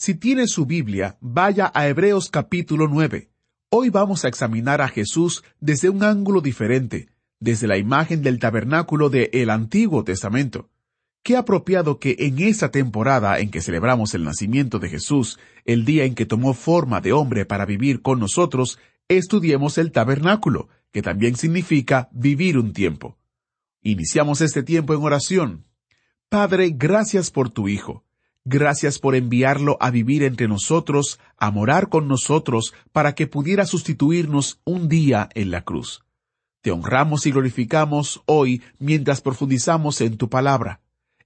Si tiene su Biblia, vaya a Hebreos capítulo 9. Hoy vamos a examinar a Jesús desde un ángulo diferente, desde la imagen del tabernáculo de el Antiguo Testamento. Qué apropiado que en esta temporada en que celebramos el nacimiento de Jesús, el día en que tomó forma de hombre para vivir con nosotros, estudiemos el tabernáculo, que también significa vivir un tiempo. Iniciamos este tiempo en oración. Padre, gracias por tu Hijo. Gracias por enviarlo a vivir entre nosotros, a morar con nosotros, para que pudiera sustituirnos un día en la cruz. Te honramos y glorificamos hoy mientras profundizamos en tu palabra.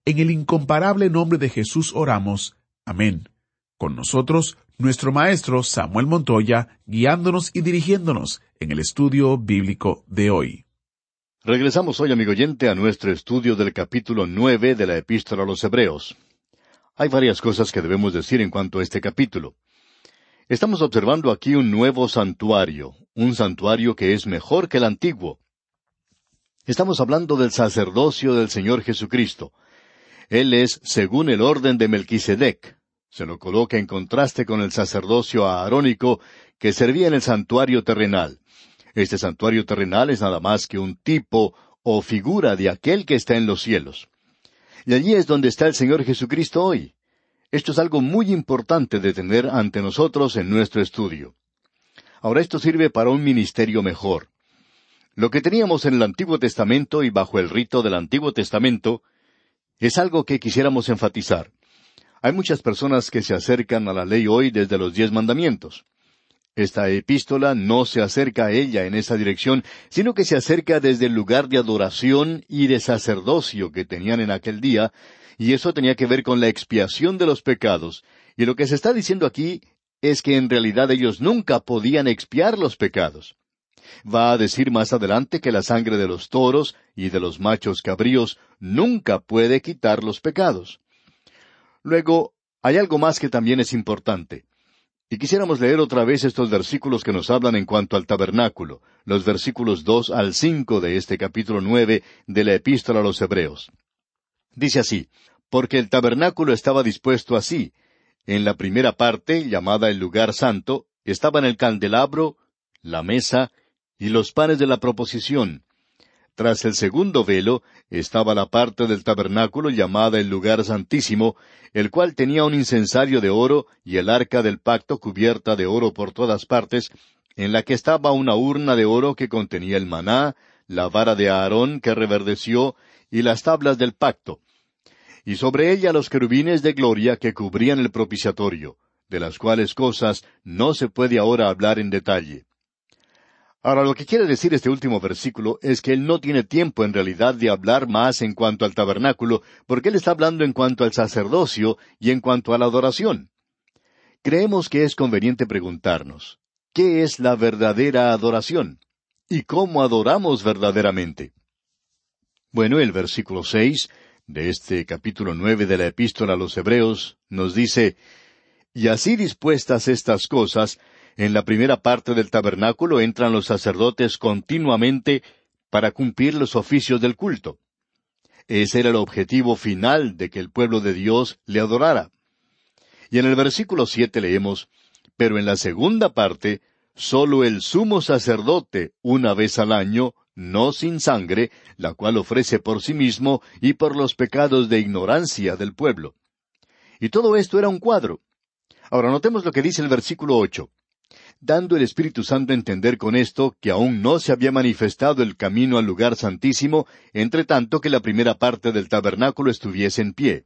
En el incomparable nombre de Jesús oramos. Amén. Con nosotros, nuestro maestro Samuel Montoya, guiándonos y dirigiéndonos en el estudio bíblico de hoy. Regresamos hoy, amigo oyente, a nuestro estudio del capítulo nueve de la Epístola a los Hebreos. Hay varias cosas que debemos decir en cuanto a este capítulo. Estamos observando aquí un nuevo santuario, un santuario que es mejor que el antiguo. Estamos hablando del sacerdocio del Señor Jesucristo. Él es según el orden de Melquisedec. Se lo coloca en contraste con el sacerdocio aarónico que servía en el santuario terrenal. Este santuario terrenal es nada más que un tipo o figura de aquel que está en los cielos. Y allí es donde está el Señor Jesucristo hoy. Esto es algo muy importante de tener ante nosotros en nuestro estudio. Ahora esto sirve para un ministerio mejor. Lo que teníamos en el Antiguo Testamento y bajo el rito del Antiguo Testamento es algo que quisiéramos enfatizar. Hay muchas personas que se acercan a la ley hoy desde los diez mandamientos. Esta epístola no se acerca a ella en esa dirección, sino que se acerca desde el lugar de adoración y de sacerdocio que tenían en aquel día, y eso tenía que ver con la expiación de los pecados. Y lo que se está diciendo aquí es que en realidad ellos nunca podían expiar los pecados. Va a decir más adelante que la sangre de los toros y de los machos cabríos nunca puede quitar los pecados. Luego, hay algo más que también es importante. Y quisiéramos leer otra vez estos versículos que nos hablan en cuanto al tabernáculo, los versículos dos al cinco de este capítulo nueve de la Epístola a los Hebreos. Dice así, porque el tabernáculo estaba dispuesto así. En la primera parte, llamada el lugar santo, estaban el candelabro, la mesa y los panes de la proposición. Tras el segundo velo estaba la parte del tabernáculo llamada el lugar santísimo, el cual tenía un incensario de oro y el arca del pacto cubierta de oro por todas partes, en la que estaba una urna de oro que contenía el maná, la vara de Aarón que reverdeció y las tablas del pacto, y sobre ella los querubines de gloria que cubrían el propiciatorio, de las cuales cosas no se puede ahora hablar en detalle. Ahora, lo que quiere decir este último versículo es que él no tiene tiempo en realidad de hablar más en cuanto al tabernáculo, porque él está hablando en cuanto al sacerdocio y en cuanto a la adoración. Creemos que es conveniente preguntarnos, ¿qué es la verdadera adoración? ¿Y cómo adoramos verdaderamente? Bueno, el versículo seis de este capítulo nueve de la Epístola a los Hebreos nos dice, Y así dispuestas estas cosas, en la primera parte del tabernáculo entran los sacerdotes continuamente para cumplir los oficios del culto. Ese era el objetivo final de que el pueblo de Dios le adorara. Y en el versículo siete leemos, Pero en la segunda parte, sólo el sumo sacerdote, una vez al año, no sin sangre, la cual ofrece por sí mismo y por los pecados de ignorancia del pueblo. Y todo esto era un cuadro. Ahora notemos lo que dice el versículo ocho dando el Espíritu Santo a entender con esto que aún no se había manifestado el camino al lugar santísimo, entre tanto que la primera parte del tabernáculo estuviese en pie.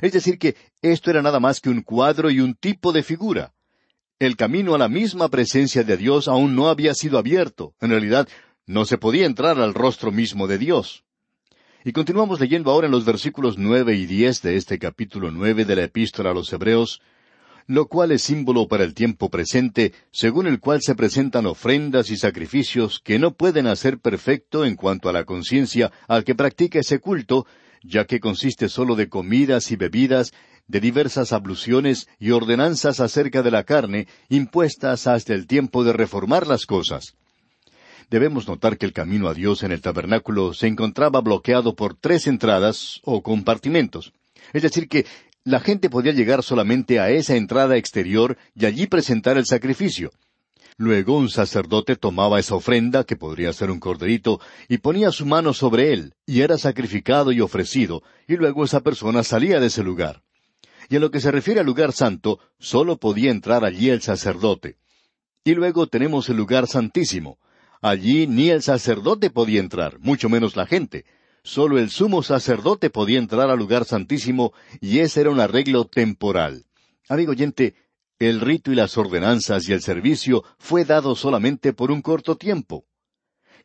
Es decir, que esto era nada más que un cuadro y un tipo de figura. El camino a la misma presencia de Dios aún no había sido abierto. En realidad, no se podía entrar al rostro mismo de Dios. Y continuamos leyendo ahora en los versículos nueve y diez de este capítulo nueve de la Epístola a los Hebreos, lo cual es símbolo para el tiempo presente, según el cual se presentan ofrendas y sacrificios que no pueden hacer perfecto en cuanto a la conciencia al que practica ese culto, ya que consiste sólo de comidas y bebidas, de diversas abluciones y ordenanzas acerca de la carne, impuestas hasta el tiempo de reformar las cosas. Debemos notar que el camino a Dios en el tabernáculo se encontraba bloqueado por tres entradas o compartimentos. Es decir, que la gente podía llegar solamente a esa entrada exterior y allí presentar el sacrificio. Luego un sacerdote tomaba esa ofrenda, que podría ser un corderito, y ponía su mano sobre él, y era sacrificado y ofrecido, y luego esa persona salía de ese lugar. Y en lo que se refiere al lugar santo, sólo podía entrar allí el sacerdote. Y luego tenemos el lugar santísimo. Allí ni el sacerdote podía entrar, mucho menos la gente. Solo el sumo sacerdote podía entrar al lugar santísimo, y ese era un arreglo temporal. Amigo oyente, el rito y las ordenanzas y el servicio fue dado solamente por un corto tiempo.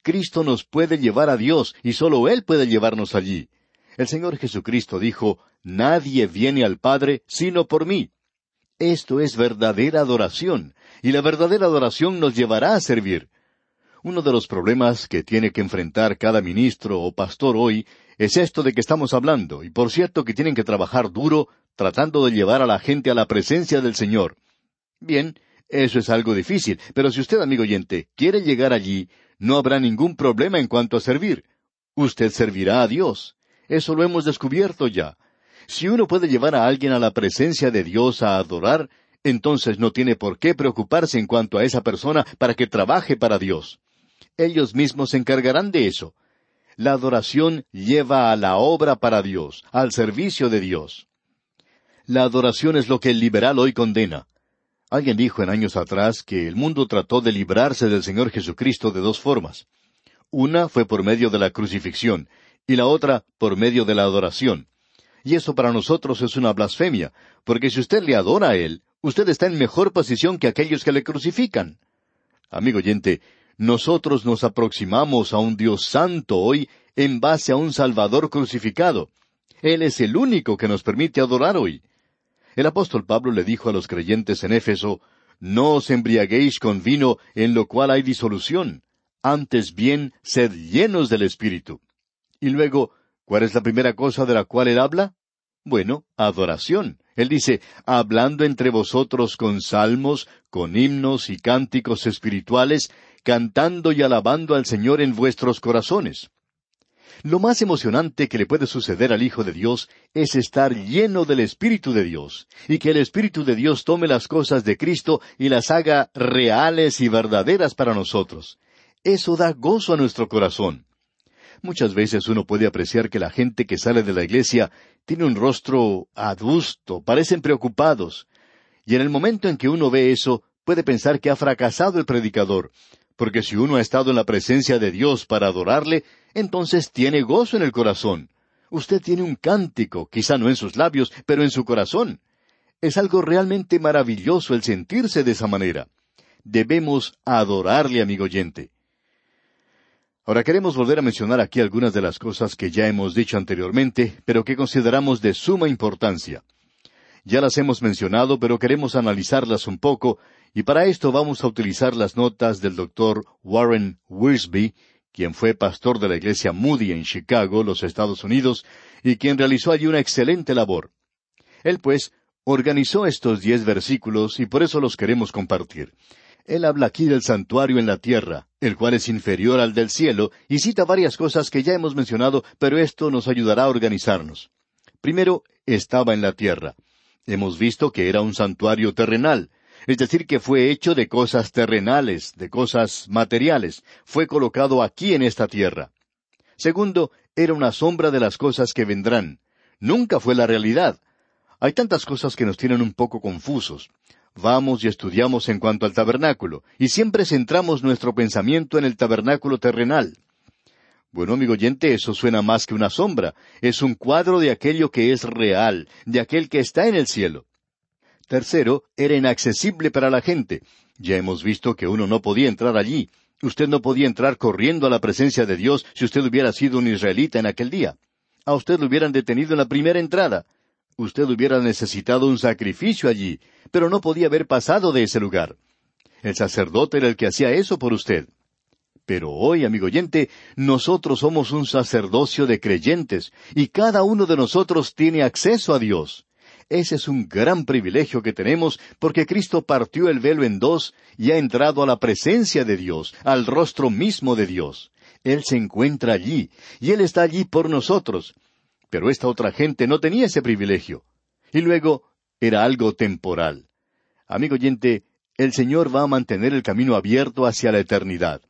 Cristo nos puede llevar a Dios y solo Él puede llevarnos allí. El Señor Jesucristo dijo, Nadie viene al Padre sino por mí. Esto es verdadera adoración, y la verdadera adoración nos llevará a servir. Uno de los problemas que tiene que enfrentar cada ministro o pastor hoy es esto de que estamos hablando, y por cierto que tienen que trabajar duro tratando de llevar a la gente a la presencia del Señor. Bien, eso es algo difícil, pero si usted, amigo oyente, quiere llegar allí, no habrá ningún problema en cuanto a servir. Usted servirá a Dios. Eso lo hemos descubierto ya. Si uno puede llevar a alguien a la presencia de Dios a adorar, entonces no tiene por qué preocuparse en cuanto a esa persona para que trabaje para Dios. Ellos mismos se encargarán de eso. La adoración lleva a la obra para Dios, al servicio de Dios. La adoración es lo que el liberal hoy condena. Alguien dijo en años atrás que el mundo trató de librarse del Señor Jesucristo de dos formas. Una fue por medio de la crucifixión y la otra por medio de la adoración. Y eso para nosotros es una blasfemia, porque si usted le adora a Él, usted está en mejor posición que aquellos que le crucifican. Amigo oyente, nosotros nos aproximamos a un Dios santo hoy en base a un Salvador crucificado. Él es el único que nos permite adorar hoy. El apóstol Pablo le dijo a los creyentes en Éfeso, No os embriaguéis con vino en lo cual hay disolución, antes bien sed llenos del Espíritu. Y luego, ¿cuál es la primera cosa de la cual él habla? Bueno, adoración. Él dice, hablando entre vosotros con salmos, con himnos y cánticos espirituales, cantando y alabando al Señor en vuestros corazones. Lo más emocionante que le puede suceder al Hijo de Dios es estar lleno del Espíritu de Dios, y que el Espíritu de Dios tome las cosas de Cristo y las haga reales y verdaderas para nosotros. Eso da gozo a nuestro corazón. Muchas veces uno puede apreciar que la gente que sale de la iglesia tiene un rostro adusto, parecen preocupados. Y en el momento en que uno ve eso, puede pensar que ha fracasado el predicador, porque si uno ha estado en la presencia de Dios para adorarle, entonces tiene gozo en el corazón. Usted tiene un cántico, quizá no en sus labios, pero en su corazón. Es algo realmente maravilloso el sentirse de esa manera. Debemos adorarle, amigo oyente. Ahora queremos volver a mencionar aquí algunas de las cosas que ya hemos dicho anteriormente, pero que consideramos de suma importancia. Ya las hemos mencionado, pero queremos analizarlas un poco, y para esto vamos a utilizar las notas del doctor Warren Wiersbe, quien fue pastor de la iglesia Moody en Chicago, los Estados Unidos, y quien realizó allí una excelente labor. Él, pues, organizó estos diez versículos y por eso los queremos compartir. Él habla aquí del santuario en la tierra, el cual es inferior al del cielo, y cita varias cosas que ya hemos mencionado, pero esto nos ayudará a organizarnos. Primero, estaba en la tierra. Hemos visto que era un santuario terrenal, es decir, que fue hecho de cosas terrenales, de cosas materiales, fue colocado aquí en esta tierra. Segundo, era una sombra de las cosas que vendrán. Nunca fue la realidad. Hay tantas cosas que nos tienen un poco confusos. Vamos y estudiamos en cuanto al tabernáculo, y siempre centramos nuestro pensamiento en el tabernáculo terrenal. Bueno, amigo oyente, eso suena más que una sombra, es un cuadro de aquello que es real, de aquel que está en el cielo. Tercero, era inaccesible para la gente. Ya hemos visto que uno no podía entrar allí. Usted no podía entrar corriendo a la presencia de Dios si usted hubiera sido un israelita en aquel día. A usted lo hubieran detenido en la primera entrada. Usted hubiera necesitado un sacrificio allí, pero no podía haber pasado de ese lugar. El sacerdote era el que hacía eso por usted. Pero hoy, amigo oyente, nosotros somos un sacerdocio de creyentes, y cada uno de nosotros tiene acceso a Dios. Ese es un gran privilegio que tenemos porque Cristo partió el velo en dos y ha entrado a la presencia de Dios, al rostro mismo de Dios. Él se encuentra allí, y Él está allí por nosotros. Pero esta otra gente no tenía ese privilegio. Y luego era algo temporal. Amigo oyente, el Señor va a mantener el camino abierto hacia la eternidad.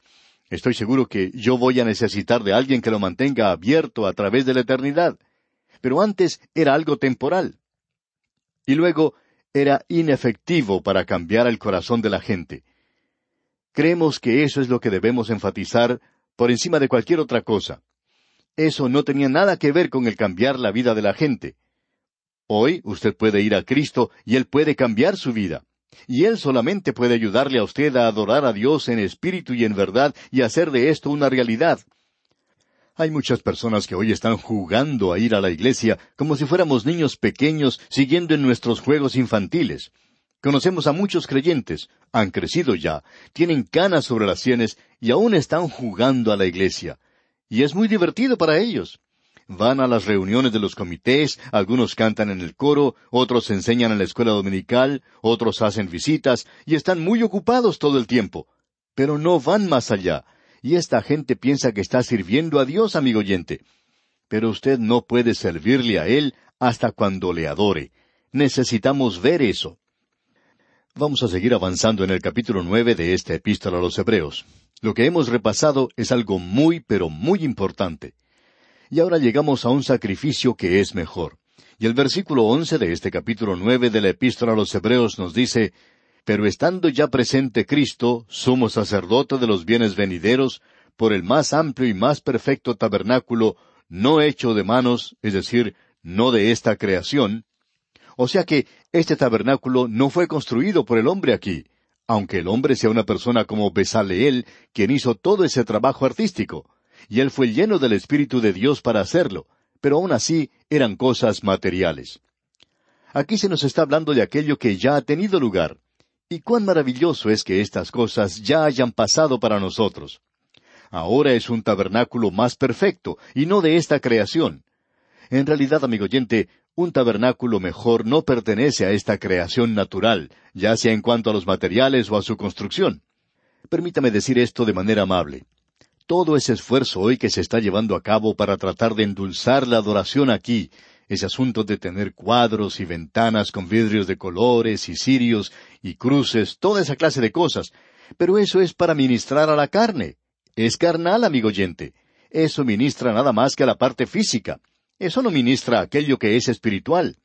Estoy seguro que yo voy a necesitar de alguien que lo mantenga abierto a través de la eternidad. Pero antes era algo temporal y luego era inefectivo para cambiar el corazón de la gente. Creemos que eso es lo que debemos enfatizar por encima de cualquier otra cosa. Eso no tenía nada que ver con el cambiar la vida de la gente. Hoy usted puede ir a Cristo y Él puede cambiar su vida. Y Él solamente puede ayudarle a usted a adorar a Dios en espíritu y en verdad y hacer de esto una realidad. Hay muchas personas que hoy están jugando a ir a la iglesia como si fuéramos niños pequeños siguiendo en nuestros juegos infantiles. Conocemos a muchos creyentes, han crecido ya, tienen canas sobre las sienes y aún están jugando a la iglesia. Y es muy divertido para ellos. Van a las reuniones de los comités, algunos cantan en el coro, otros enseñan en la escuela dominical, otros hacen visitas y están muy ocupados todo el tiempo. Pero no van más allá, y esta gente piensa que está sirviendo a Dios, amigo oyente. Pero usted no puede servirle a Él hasta cuando le adore. Necesitamos ver eso. Vamos a seguir avanzando en el capítulo nueve de esta epístola a los Hebreos. Lo que hemos repasado es algo muy, pero muy importante. Y ahora llegamos a un sacrificio que es mejor. Y el versículo once de este capítulo nueve de la epístola a los Hebreos nos dice pero estando ya presente Cristo, sumo sacerdote de los bienes venideros, por el más amplio y más perfecto tabernáculo, no hecho de manos, es decir, no de esta creación. O sea que este tabernáculo no fue construido por el hombre aquí, aunque el hombre sea una persona como Besaleel, quien hizo todo ese trabajo artístico, y él fue lleno del Espíritu de Dios para hacerlo, pero aún así eran cosas materiales. Aquí se nos está hablando de aquello que ya ha tenido lugar, y cuán maravilloso es que estas cosas ya hayan pasado para nosotros. Ahora es un tabernáculo más perfecto, y no de esta creación. En realidad, amigo oyente, un tabernáculo mejor no pertenece a esta creación natural, ya sea en cuanto a los materiales o a su construcción. Permítame decir esto de manera amable. Todo ese esfuerzo hoy que se está llevando a cabo para tratar de endulzar la adoración aquí, ese asunto de tener cuadros y ventanas con vidrios de colores y cirios y cruces, toda esa clase de cosas. Pero eso es para ministrar a la carne. Es carnal, amigo oyente. Eso ministra nada más que a la parte física. Eso no ministra aquello que es espiritual.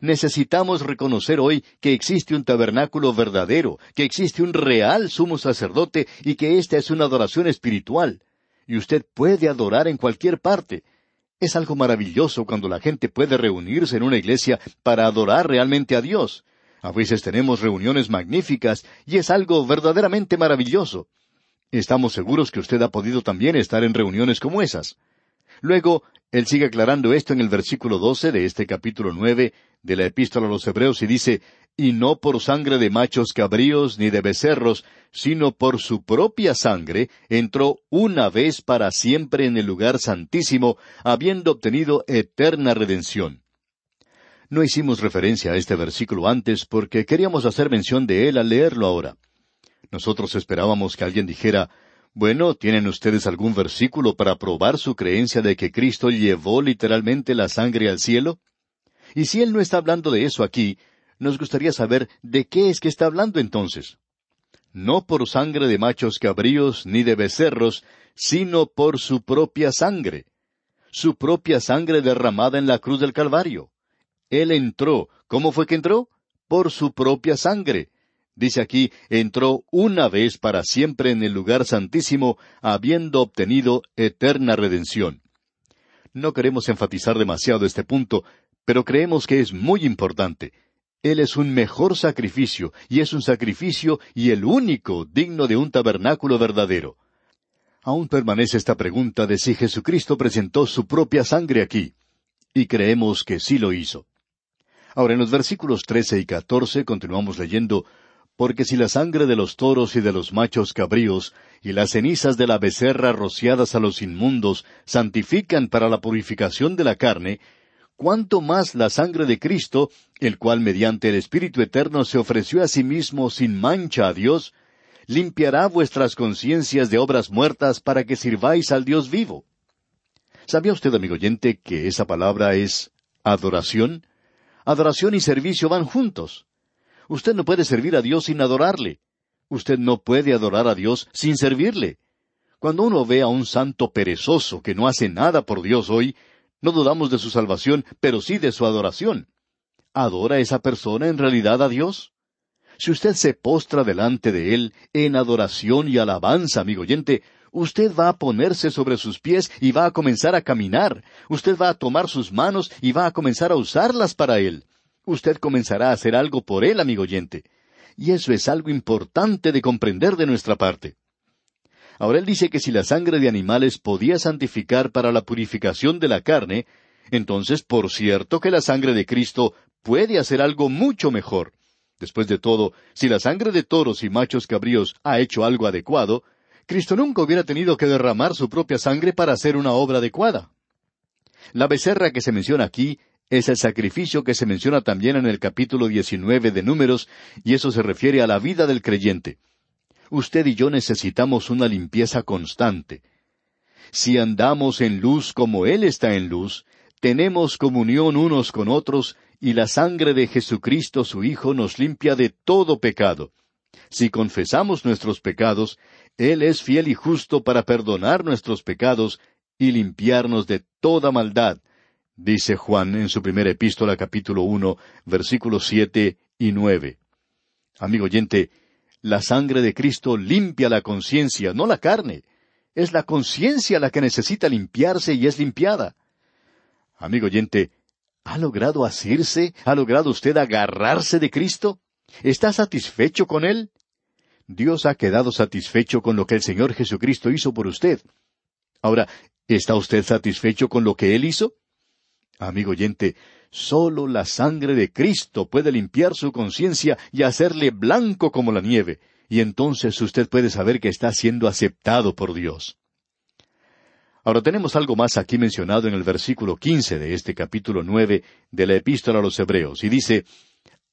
Necesitamos reconocer hoy que existe un tabernáculo verdadero, que existe un real sumo sacerdote y que esta es una adoración espiritual. Y usted puede adorar en cualquier parte. Es algo maravilloso cuando la gente puede reunirse en una iglesia para adorar realmente a Dios. A veces tenemos reuniones magníficas y es algo verdaderamente maravilloso. Estamos seguros que usted ha podido también estar en reuniones como esas. Luego, él sigue aclarando esto en el versículo doce de este capítulo nueve de la Epístola a los Hebreos y dice, y no por sangre de machos cabríos ni de becerros, sino por su propia sangre, entró una vez para siempre en el lugar santísimo, habiendo obtenido eterna redención. No hicimos referencia a este versículo antes porque queríamos hacer mención de él al leerlo ahora. Nosotros esperábamos que alguien dijera, bueno, ¿tienen ustedes algún versículo para probar su creencia de que Cristo llevó literalmente la sangre al cielo? Y si Él no está hablando de eso aquí, nos gustaría saber de qué es que está hablando entonces. No por sangre de machos cabríos ni de becerros, sino por su propia sangre. Su propia sangre derramada en la cruz del Calvario. Él entró. ¿Cómo fue que entró? Por su propia sangre. Dice aquí, entró una vez para siempre en el lugar santísimo, habiendo obtenido eterna redención. No queremos enfatizar demasiado este punto, pero creemos que es muy importante. Él es un mejor sacrificio, y es un sacrificio y el único digno de un tabernáculo verdadero. Aún permanece esta pregunta de si Jesucristo presentó su propia sangre aquí, y creemos que sí lo hizo. Ahora en los versículos trece y catorce continuamos leyendo porque si la sangre de los toros y de los machos cabríos y las cenizas de la becerra rociadas a los inmundos santifican para la purificación de la carne, cuánto más la sangre de Cristo, el cual mediante el Espíritu Eterno se ofreció a sí mismo sin mancha a Dios, limpiará vuestras conciencias de obras muertas para que sirváis al Dios vivo. ¿Sabía usted, amigo oyente, que esa palabra es adoración? Adoración y servicio van juntos. Usted no puede servir a Dios sin adorarle. Usted no puede adorar a Dios sin servirle. Cuando uno ve a un santo perezoso que no hace nada por Dios hoy, no dudamos de su salvación, pero sí de su adoración. ¿Adora esa persona en realidad a Dios? Si usted se postra delante de Él en adoración y alabanza, amigo oyente, usted va a ponerse sobre sus pies y va a comenzar a caminar. Usted va a tomar sus manos y va a comenzar a usarlas para Él usted comenzará a hacer algo por él, amigo oyente. Y eso es algo importante de comprender de nuestra parte. Ahora él dice que si la sangre de animales podía santificar para la purificación de la carne, entonces por cierto que la sangre de Cristo puede hacer algo mucho mejor. Después de todo, si la sangre de toros y machos cabríos ha hecho algo adecuado, Cristo nunca hubiera tenido que derramar su propia sangre para hacer una obra adecuada. La becerra que se menciona aquí es el sacrificio que se menciona también en el capítulo 19 de Números, y eso se refiere a la vida del creyente. Usted y yo necesitamos una limpieza constante. Si andamos en luz como Él está en luz, tenemos comunión unos con otros, y la sangre de Jesucristo su Hijo nos limpia de todo pecado. Si confesamos nuestros pecados, Él es fiel y justo para perdonar nuestros pecados y limpiarnos de toda maldad, dice Juan en su primera epístola capítulo uno, versículos siete y nueve. Amigo oyente, la sangre de Cristo limpia la conciencia, no la carne. Es la conciencia la que necesita limpiarse y es limpiada. Amigo oyente, ¿ha logrado asirse? ¿Ha logrado usted agarrarse de Cristo? ¿Está satisfecho con Él? Dios ha quedado satisfecho con lo que el Señor Jesucristo hizo por usted. Ahora, ¿está usted satisfecho con lo que Él hizo? Amigo oyente, solo la sangre de Cristo puede limpiar su conciencia y hacerle blanco como la nieve, y entonces usted puede saber que está siendo aceptado por Dios. Ahora tenemos algo más aquí mencionado en el versículo quince de este capítulo nueve de la Epístola a los Hebreos, y dice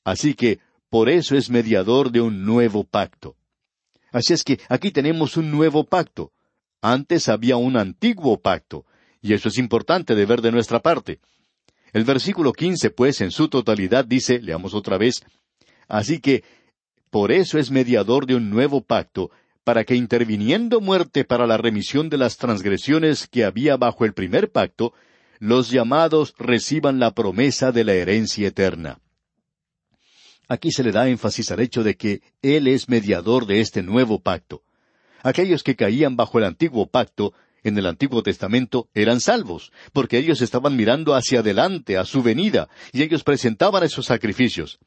Así que por eso es mediador de un nuevo pacto. Así es que aquí tenemos un nuevo pacto. Antes había un antiguo pacto, y eso es importante de ver de nuestra parte. El versículo quince, pues, en su totalidad dice, leamos otra vez, Así que, por eso es mediador de un nuevo pacto, para que interviniendo muerte para la remisión de las transgresiones que había bajo el primer pacto, los llamados reciban la promesa de la herencia eterna. Aquí se le da énfasis al hecho de que Él es mediador de este nuevo pacto. Aquellos que caían bajo el antiguo pacto en el Antiguo Testamento eran salvos, porque ellos estaban mirando hacia adelante, a su venida, y ellos presentaban esos sacrificios.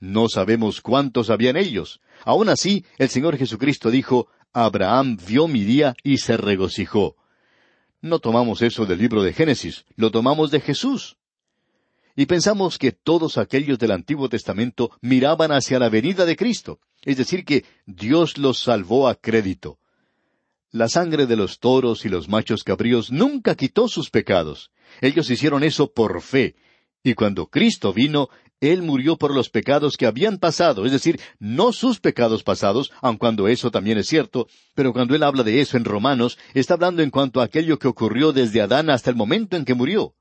No sabemos cuántos habían ellos. Aun así, el Señor Jesucristo dijo, Abraham vio mi día y se regocijó. No tomamos eso del libro de Génesis, lo tomamos de Jesús. Y pensamos que todos aquellos del Antiguo Testamento miraban hacia la venida de Cristo, es decir, que Dios los salvó a crédito. La sangre de los toros y los machos cabríos nunca quitó sus pecados. Ellos hicieron eso por fe. Y cuando Cristo vino, Él murió por los pecados que habían pasado, es decir, no sus pecados pasados, aun cuando eso también es cierto, pero cuando Él habla de eso en Romanos, está hablando en cuanto a aquello que ocurrió desde Adán hasta el momento en que murió.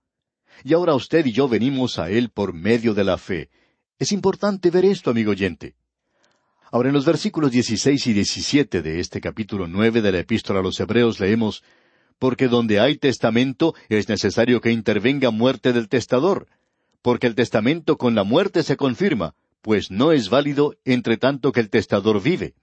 Y ahora usted y yo venimos a Él por medio de la fe. Es importante ver esto, amigo oyente. Ahora en los versículos 16 y 17 de este capítulo nueve de la Epístola a los Hebreos leemos, Porque donde hay testamento es necesario que intervenga muerte del testador, porque el testamento con la muerte se confirma, pues no es válido entre tanto que el testador vive.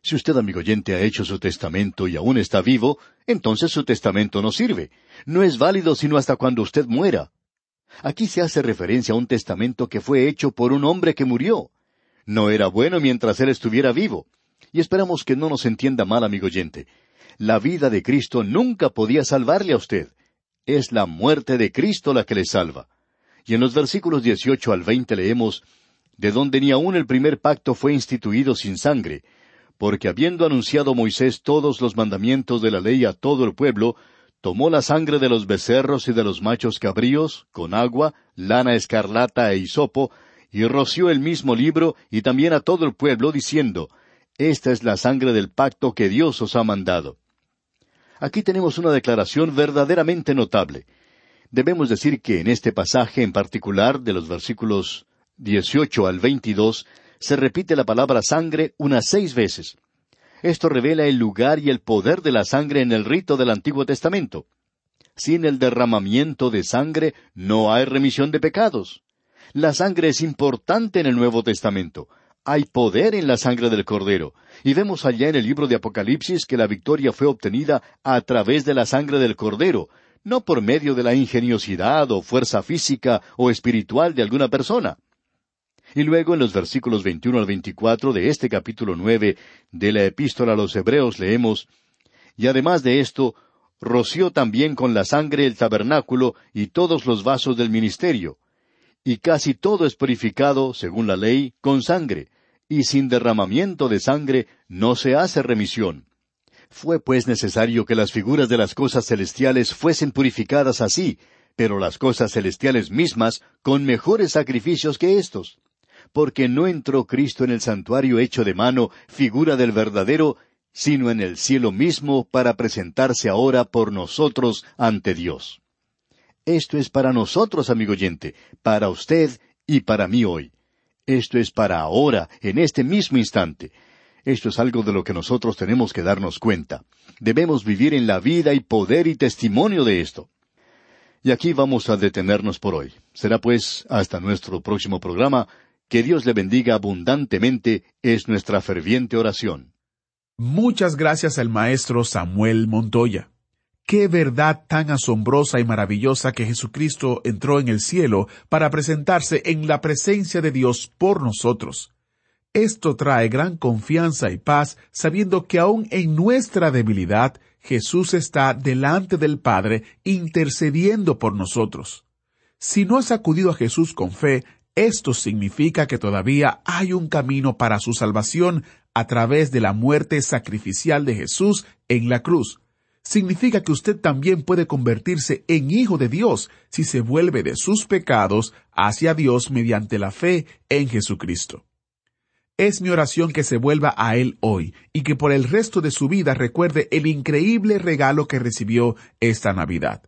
Si usted, amigo oyente, ha hecho su testamento y aún está vivo, entonces su testamento no sirve. No es válido sino hasta cuando usted muera. Aquí se hace referencia a un testamento que fue hecho por un hombre que murió. No era bueno mientras él estuviera vivo. Y esperamos que no nos entienda mal, amigo oyente. La vida de Cristo nunca podía salvarle a usted. Es la muerte de Cristo la que le salva. Y en los versículos 18 al 20 leemos, De donde ni aun el primer pacto fue instituido sin sangre, porque habiendo anunciado Moisés todos los mandamientos de la ley a todo el pueblo, tomó la sangre de los becerros y de los machos cabríos, con agua, lana escarlata e hisopo, y roció el mismo libro y también a todo el pueblo, diciendo, Esta es la sangre del pacto que Dios os ha mandado. Aquí tenemos una declaración verdaderamente notable. Debemos decir que en este pasaje en particular, de los versículos 18 al 22, se repite la palabra sangre unas seis veces. Esto revela el lugar y el poder de la sangre en el rito del Antiguo Testamento. Sin el derramamiento de sangre no hay remisión de pecados. La sangre es importante en el Nuevo Testamento hay poder en la sangre del Cordero. Y vemos allá en el libro de Apocalipsis que la victoria fue obtenida a través de la sangre del Cordero, no por medio de la ingeniosidad o fuerza física o espiritual de alguna persona. Y luego en los versículos 21 al 24 de este capítulo 9 de la epístola a los Hebreos leemos, Y además de esto, roció también con la sangre el tabernáculo y todos los vasos del ministerio, y casi todo es purificado, según la ley, con sangre, y sin derramamiento de sangre no se hace remisión. Fue pues necesario que las figuras de las cosas celestiales fuesen purificadas así, pero las cosas celestiales mismas con mejores sacrificios que éstos. Porque no entró Cristo en el santuario hecho de mano, figura del verdadero, sino en el cielo mismo para presentarse ahora por nosotros ante Dios. Esto es para nosotros, amigo oyente, para usted y para mí hoy. Esto es para ahora, en este mismo instante. Esto es algo de lo que nosotros tenemos que darnos cuenta. Debemos vivir en la vida y poder y testimonio de esto. Y aquí vamos a detenernos por hoy. Será pues hasta nuestro próximo programa. Que Dios le bendiga abundantemente es nuestra ferviente oración. Muchas gracias al maestro Samuel Montoya. Qué verdad tan asombrosa y maravillosa que Jesucristo entró en el cielo para presentarse en la presencia de Dios por nosotros. Esto trae gran confianza y paz sabiendo que aun en nuestra debilidad Jesús está delante del Padre intercediendo por nosotros. Si no has acudido a Jesús con fe, esto significa que todavía hay un camino para su salvación a través de la muerte sacrificial de Jesús en la cruz significa que usted también puede convertirse en hijo de Dios si se vuelve de sus pecados hacia Dios mediante la fe en Jesucristo. Es mi oración que se vuelva a Él hoy y que por el resto de su vida recuerde el increíble regalo que recibió esta Navidad.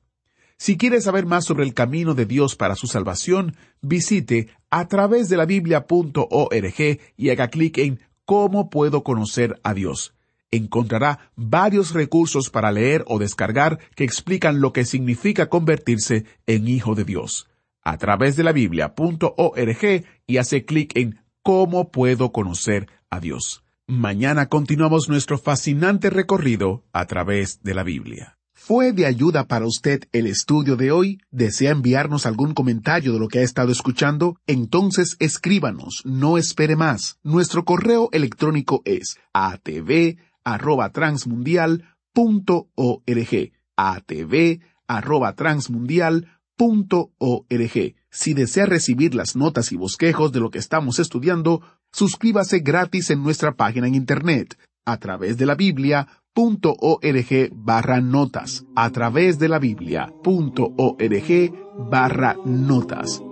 Si quiere saber más sobre el camino de Dios para su salvación, visite a través de la biblia.org y haga clic en ¿Cómo puedo conocer a Dios? Encontrará varios recursos para leer o descargar que explican lo que significa convertirse en hijo de Dios. A través de la biblia.org y hace clic en ¿Cómo puedo conocer a Dios? Mañana continuamos nuestro fascinante recorrido a través de la Biblia. ¿Fue de ayuda para usted el estudio de hoy? ¿Desea enviarnos algún comentario de lo que ha estado escuchando? Entonces escríbanos, no espere más. Nuestro correo electrónico es atv arroba transmundial punto org. atv arroba transmundial punto org. Si desea recibir las notas y bosquejos de lo que estamos estudiando, suscríbase gratis en nuestra página en Internet a través de la Biblia punto org barra notas a través de la Biblia punto org barra notas.